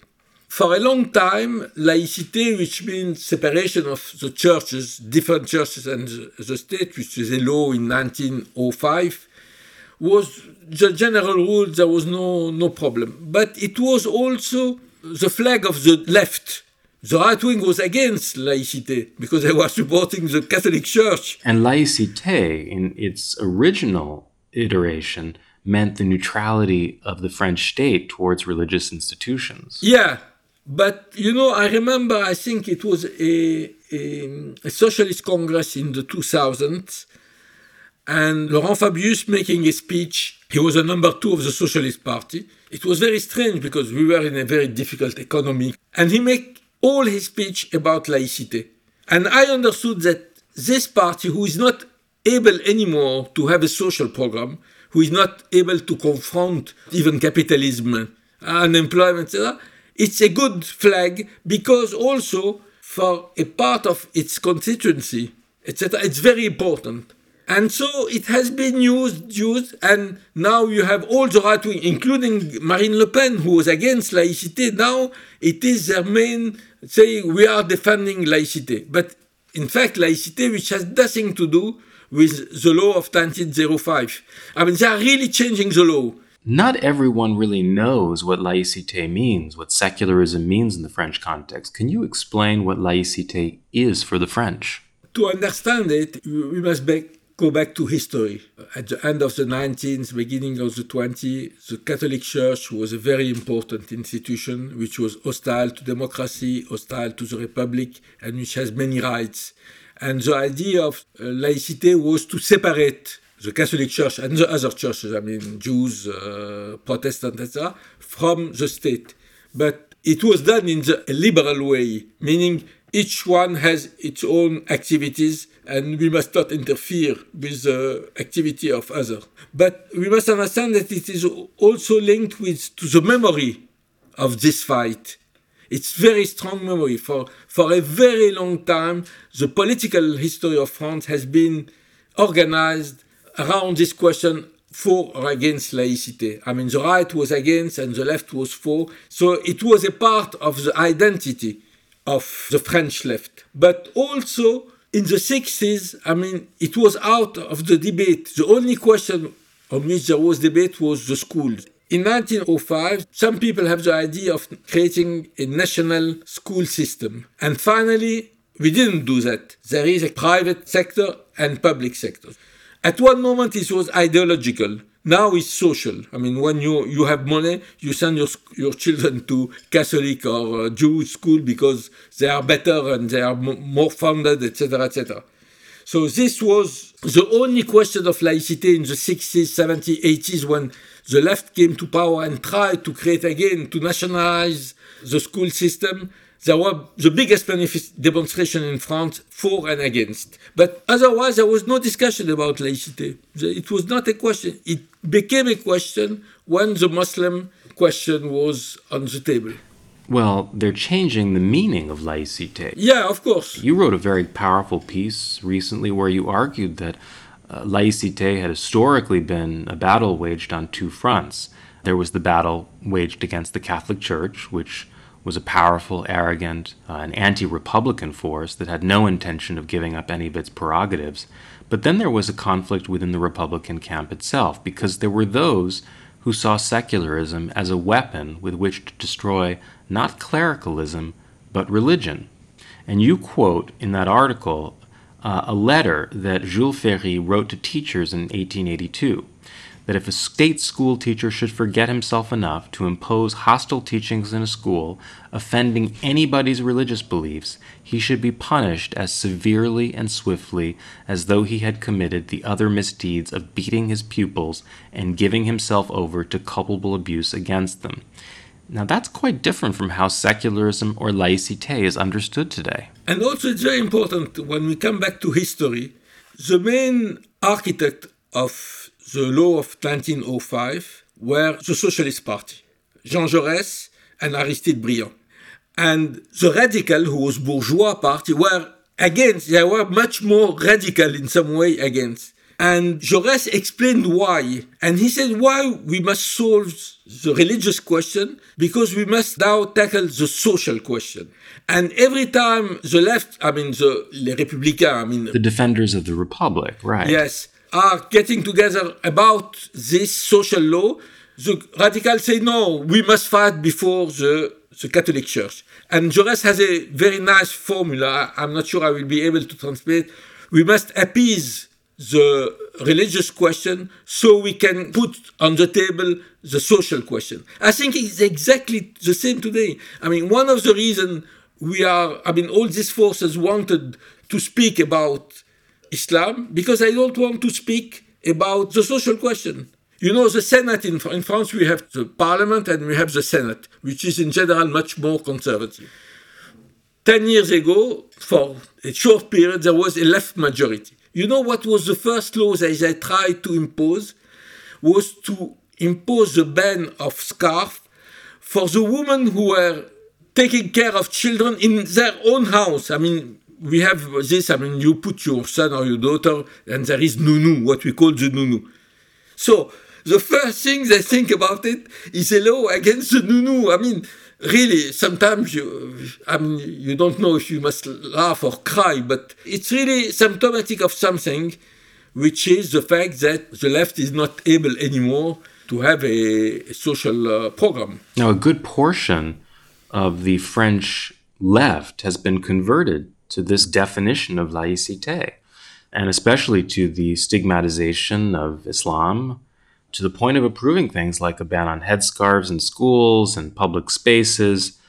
For a long time, laïcité, which means separation of the churches, different churches and the state, which is a law in 1905, was the general rule, there was no, no problem. But it was also the flag of the left. The right wing was against laïcité because they were supporting the Catholic Church. And laïcité, in its original iteration meant the neutrality of the French state towards religious institutions. Yeah, but you know, I remember, I think it was a, a, a socialist congress in the 2000s, and Laurent Fabius making a speech. He was a number two of the Socialist Party. It was very strange because we were in a very difficult economy, and he made all his speech about laicity. And I understood that this party, who is not able anymore to have a social program, who is not able to confront even capitalism, unemployment, etc., it's a good flag because also for a part of its constituency, etc., it's very important. And so it has been used, used, and now you have all the right wing, including Marine Le Pen, who was against laicité. Now it is their main saying we are defending laicité. But in fact, laicité, which has nothing to do with the law of 1905. I mean, they are really changing the law. Not everyone really knows what laïcité means, what secularism means in the French context. Can you explain what laïcité is for the French? To understand it, we must be, go back to history. At the end of the 19th, beginning of the 20th, the Catholic Church was a very important institution which was hostile to democracy, hostile to the Republic, and which has many rights. And the idea of uh, laicity was to separate the Catholic Church and the other churches, I mean, Jews, uh, Protestants, etc., from the state. But it was done in the liberal way, meaning each one has its own activities and we must not interfere with the activity of others. But we must understand that it is also linked with to the memory of this fight it's very strong memory. For, for a very long time, the political history of France has been organized around this question for or against laicity. I mean, the right was against and the left was for. So it was a part of the identity of the French left. But also in the 60s, I mean, it was out of the debate. The only question on which there was debate was the schools In 1905, some people have the idea of creating a national school system. And finally, we didn't do that. There is a private sector and public sector. At one moment, it was ideological. Now it's social. I mean, when you, you have money, you send your, your children to Catholic or uh, Jewish school because they are better and they are more funded, etc., etc. So this was the only question of laicity in the 60s, 70s, 80s when the left came to power and tried to create again, to nationalize the school system. There were the biggest demonstration in France for and against. But otherwise, there was no discussion about laïcité. It was not a question. It became a question when the Muslim question was on the table. Well, they're changing the meaning of laïcité. Yeah, of course. You wrote a very powerful piece recently where you argued that uh, laïcité had historically been a battle waged on two fronts. There was the battle waged against the Catholic Church, which was a powerful, arrogant, uh, and anti republican force that had no intention of giving up any of its prerogatives. But then there was a conflict within the Republican camp itself, because there were those who saw secularism as a weapon with which to destroy not clericalism, but religion. And you quote in that article uh, a letter that Jules Ferry wrote to teachers in 1882 that if a state school teacher should forget himself enough to impose hostile teachings in a school offending anybody's religious beliefs, he should be punished as severely and swiftly as though he had committed the other misdeeds of beating his pupils and giving himself over to culpable abuse against them. Now, that's quite different from how secularism or laïcité is understood today. And also, it's very important when we come back to history, the main architect of the law of 1905 were the Socialist Party, Jean Jaurès and Aristide Briand. And the radical, who was bourgeois party, were against, they were much more radical in some way against. And Jaurès explained why. And he said why we must solve the religious question because we must now tackle the social question. And every time the left, I mean the les républicains, I mean the defenders of the republic, right? Yes, are getting together about this social law. The radicals say no, we must fight before the the Catholic Church. And Jaurès has a very nice formula. I'm not sure I will be able to translate. We must appease the religious question so we can put on the table the social question. I think it's exactly the same today. I mean, one of the reasons we are, I mean, all these forces wanted to speak about Islam because I don't want to speak about the social question. You know, the Senate in, in France, we have the Parliament and we have the Senate, which is in general much more conservative. Ten years ago, for a short period, there was a left majority. You know what was the first law that they tried to impose? Was to impose the ban of scarf for the women who were taking care of children in their own house. I mean, we have this, I mean, you put your son or your daughter, and there is nunu, what we call the nunu. So, the first thing they think about it is a law against the nunu. I mean, really, sometimes you, I mean, you don't know if you must laugh or cry, but it's really symptomatic of something, which is the fact that the left is not able anymore to have a, social uh, program. Now, a good portion of the French left has been converted to this definition of laïcité, and especially to the stigmatization of Islam to the point of approving things like a ban on headscarves in schools and public spaces.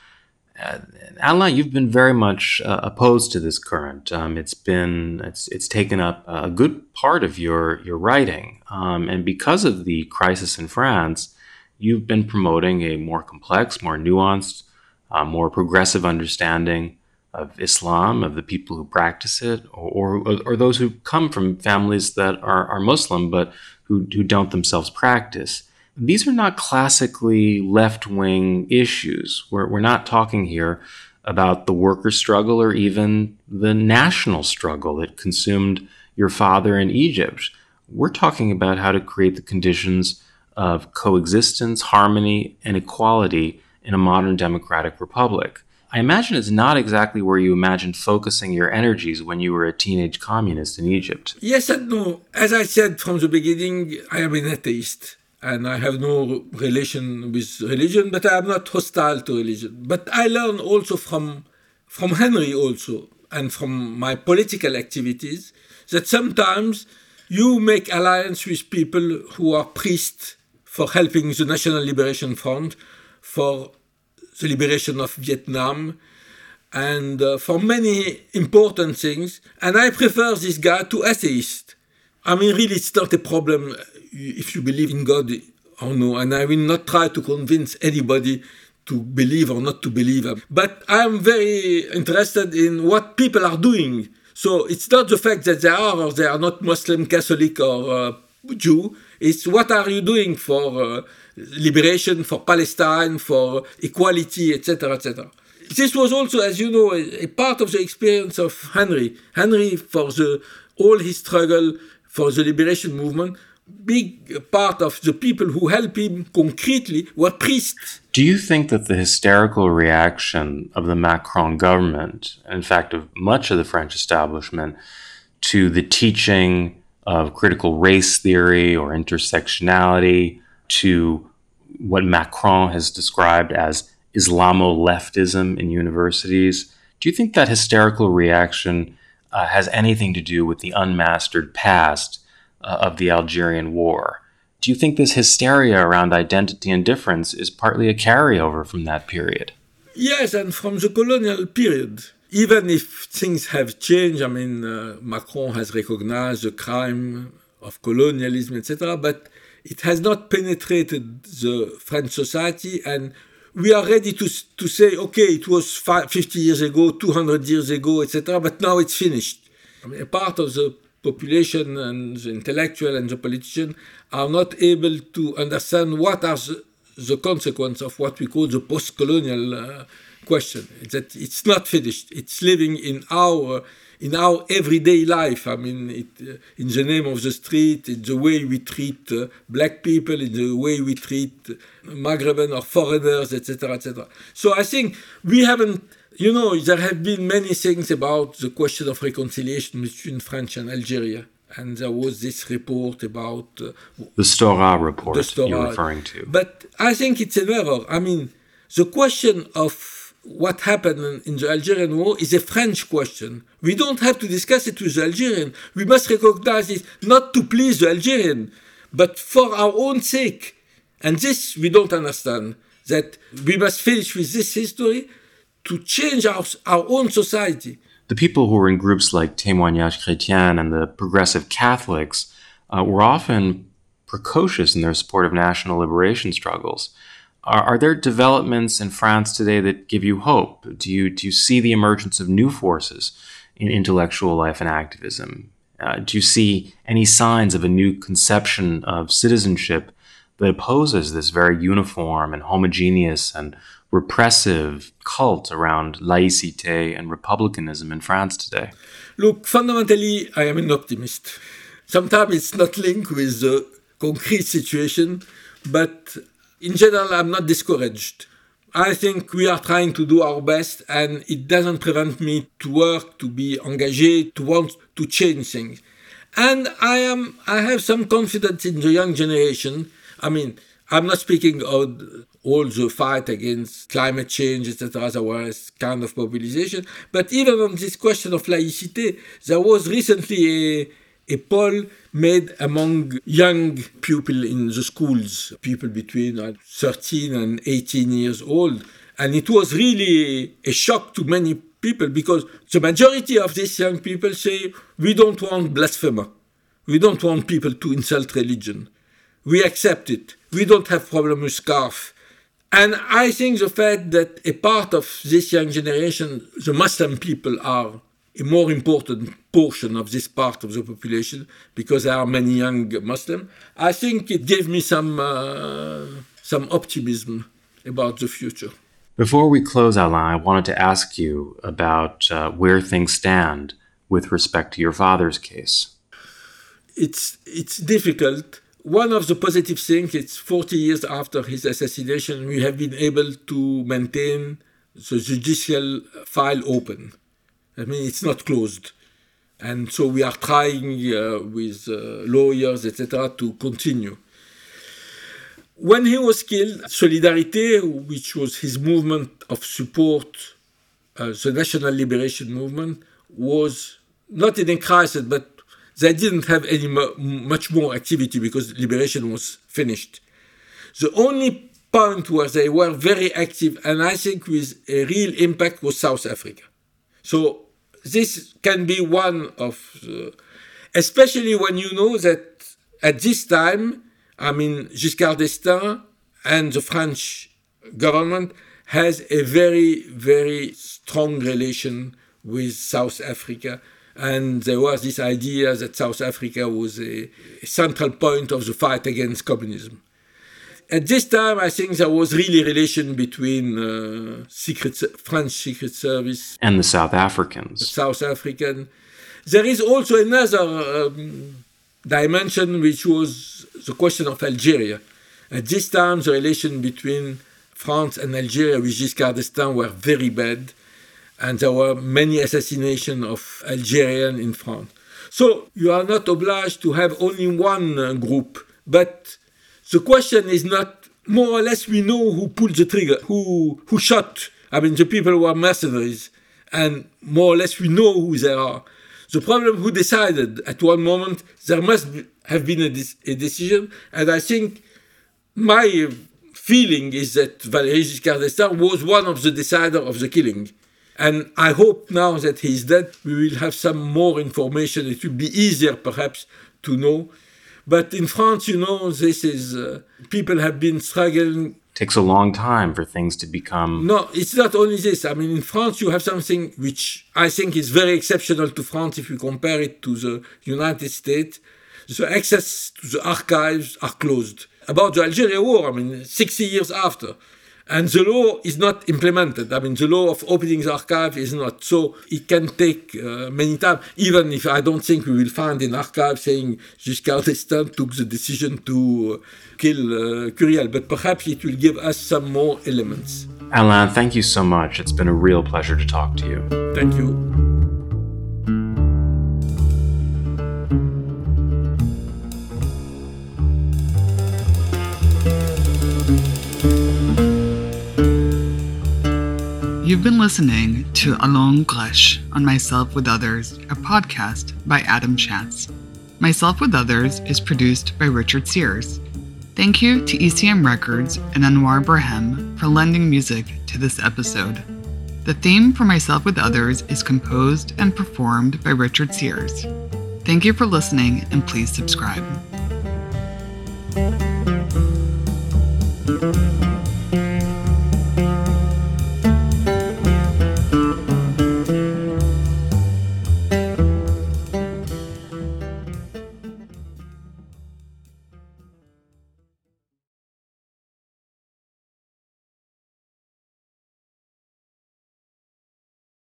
Uh, you've been very much uh, opposed to this current. Um, it's been it's it's taken up a good part of your your writing, um, and because of the crisis in France, you've been promoting a more complex, more nuanced, uh, more progressive understanding of Islam, of the people who practice it, or, or, or those who come from families that are, are Muslim but who, who don't themselves practice. These are not classically left wing issues. We're, we're not talking here about the worker struggle or even the national struggle that consumed your father in Egypt. We're talking about how to create the conditions of coexistence, harmony, and equality in a modern democratic republic. I imagine it's not exactly where you imagined focusing your energies when you were a teenage communist in Egypt. Yes and no. As I said from the beginning, I am an atheist. and I have no relation with religion, but I am not hostile to religion. But I learn also from from Henri also and from my political activities that sometimes you make alliance with people who are priests for helping the National Liberation Front, for the liberation of Vietnam, and uh, for many important things. And I prefer this guy to atheist. I mean, really, it's not a problem if you believe in God or no. And I will not try to convince anybody to believe or not to believe. But I'm very interested in what people are doing. So it's not the fact that they are or they are not Muslim, Catholic, or uh, Jew. It's what are you doing for uh, liberation, for Palestine, for equality, etc., etc. This was also, as you know, a, a, part of the experience of Henri. Henri, for the all his struggle for the liberation movement, big part of the people who helped him concretely were priests. Do you think that the hysterical reaction of the Macron government, in fact, of much of the French establishment, to the teaching of critical race theory or intersectionality, to what Macron has described as Islamo leftism in universities, do you think that hysterical reaction uh, has anything to do with the unmastered past uh, of the Algerian War. Do you think this hysteria around identity and difference is partly a carryover from that period? Yes, and from the colonial period. Even if things have changed, I mean, uh, Macron has recognized the crime of colonialism, etc., but it has not penetrated the French society, and we are ready to, to say, okay, it was 50 years ago, 200 years ago, etc., but now it's finished. I mean, a part of the population and the intellectual and the politician are not able to understand what are the, the of what we call the post-colonial uh, question. That it's not finished. It's living in our in our everyday life. I mean, it, uh, in the name of the street, in the way we treat uh, black people, in the way we treat Maghreban or foreigners, etc., etc. So I think we haven't you know, there have been many things about the question of reconciliation between France and Algeria. And there was this report about uh, the Stora report the Stora. you're referring to. But I think it's an error. I mean, the question of what happened in the Algerian war is a French question. We don't have to discuss it with the Algerian. We must recognize it not to please the Algerian, but for our own sake. And this we don't understand. That we must finish with this history to change our, our own society. The people who were in groups like Témoignage Chrétien and the progressive Catholics uh, were often precocious in their support of national liberation struggles. Are, are, there developments in France today that give you hope? Do you, do you see the emergence of new forces in intellectual life and activism? Uh, do you see any signs of a new conception of citizenship that opposes this very uniform and homogeneous and repressive cult around laïcité and republicanism in France today? Look, fundamentally, I am an optimist. Sometimes it's not linked with the concrete situation, but in general, I'm not discouraged. I think we are trying to do our best, and it doesn't prevent me to work, to be engaged, to want to change things. And I am, I have some confidence in the young generation. I mean, I'm not speaking of all the fight against climate change, etc., otherwise kind of mobilization. But even on this question of laicité, there was recently a, a poll made among young people in the schools, people between uh, 13 and 18 years old. And it was really a shock to many people because the majority of these young people say, we don't want blasphemer. We don't want people to insult religion. We accept it. We don't have problem with scarf and I think the fact that a part of this young generation, the Muslim people, are a more important portion of this part of the population because there are many young Muslims. I think it gave me some uh, some optimism about the future. Before we close, Alain, I wanted to ask you about uh, where things stand with respect to your father's case. It's it's difficult one of the positive things is 40 years after his assassination, we have been able to maintain the judicial file open. I mean, it's not closed. And so we are trying uh, with uh, lawyers, etc., to continue. when he was killed, Solidarité, which was his movement of support, uh, the national liberation movement, was not in a crisis, but they didn't have any much more activity because liberation was finished. The only point where they were very active, and I think with a real impact, was South Africa. So this can be one of, the, especially when you know that at this time, I mean, Giscard d'Estaing and the French government has a very, very strong relation with South Africa. And there was this idea that South Africa was a, a central point of the fight against communism. At this time, I think there was really a relation between uh, secret French secret service and the South Africans. The South African. There is also another um, dimension, which was the question of Algeria. At this time, the relation between France and Algeria with Giscard d'Estaing were very bad, and there were many assassinations of Algerians in France. So you are not obliged to have only one uh, group, but the question is not more or less we know who pulled the trigger, who who shot. I mean, the people were mercenaries, and more or less we know who they are. The problem who decided at one moment there must have been a, a decision, and I think my feeling is that Valéry Giscard d'Estaing was one of the deciders of the killing. And I hope now that he's dead, we will have some more information. It will be easier, perhaps, to know but in France, you know, this is uh, people have been struggling. Takes a long time for things to become. No, it's not only this. I mean, in France, you have something which I think is very exceptional to France if you compare it to the United States. The access to the archives are closed. About the Algeria war, I mean, 60 years after. And the law is not implemented. I mean, the law of opening the archive is not. So it can take uh, many time, even if I don't think we will find an archive saying Giscard d'Estaing took the decision to uh, kill uh, Curiel, but perhaps it will give us some more elements. Alain, thank you so much. It's been a real pleasure to talk to you. Thank you. You've been listening to Alain Gresh on Myself with Others, a podcast by Adam Shatz. Myself with Others is produced by Richard Sears. Thank you to ECM Records and Anouar Brahem for lending music to this episode. The theme for Myself with Others is composed and performed by Richard Sears. Thank you for listening and please subscribe.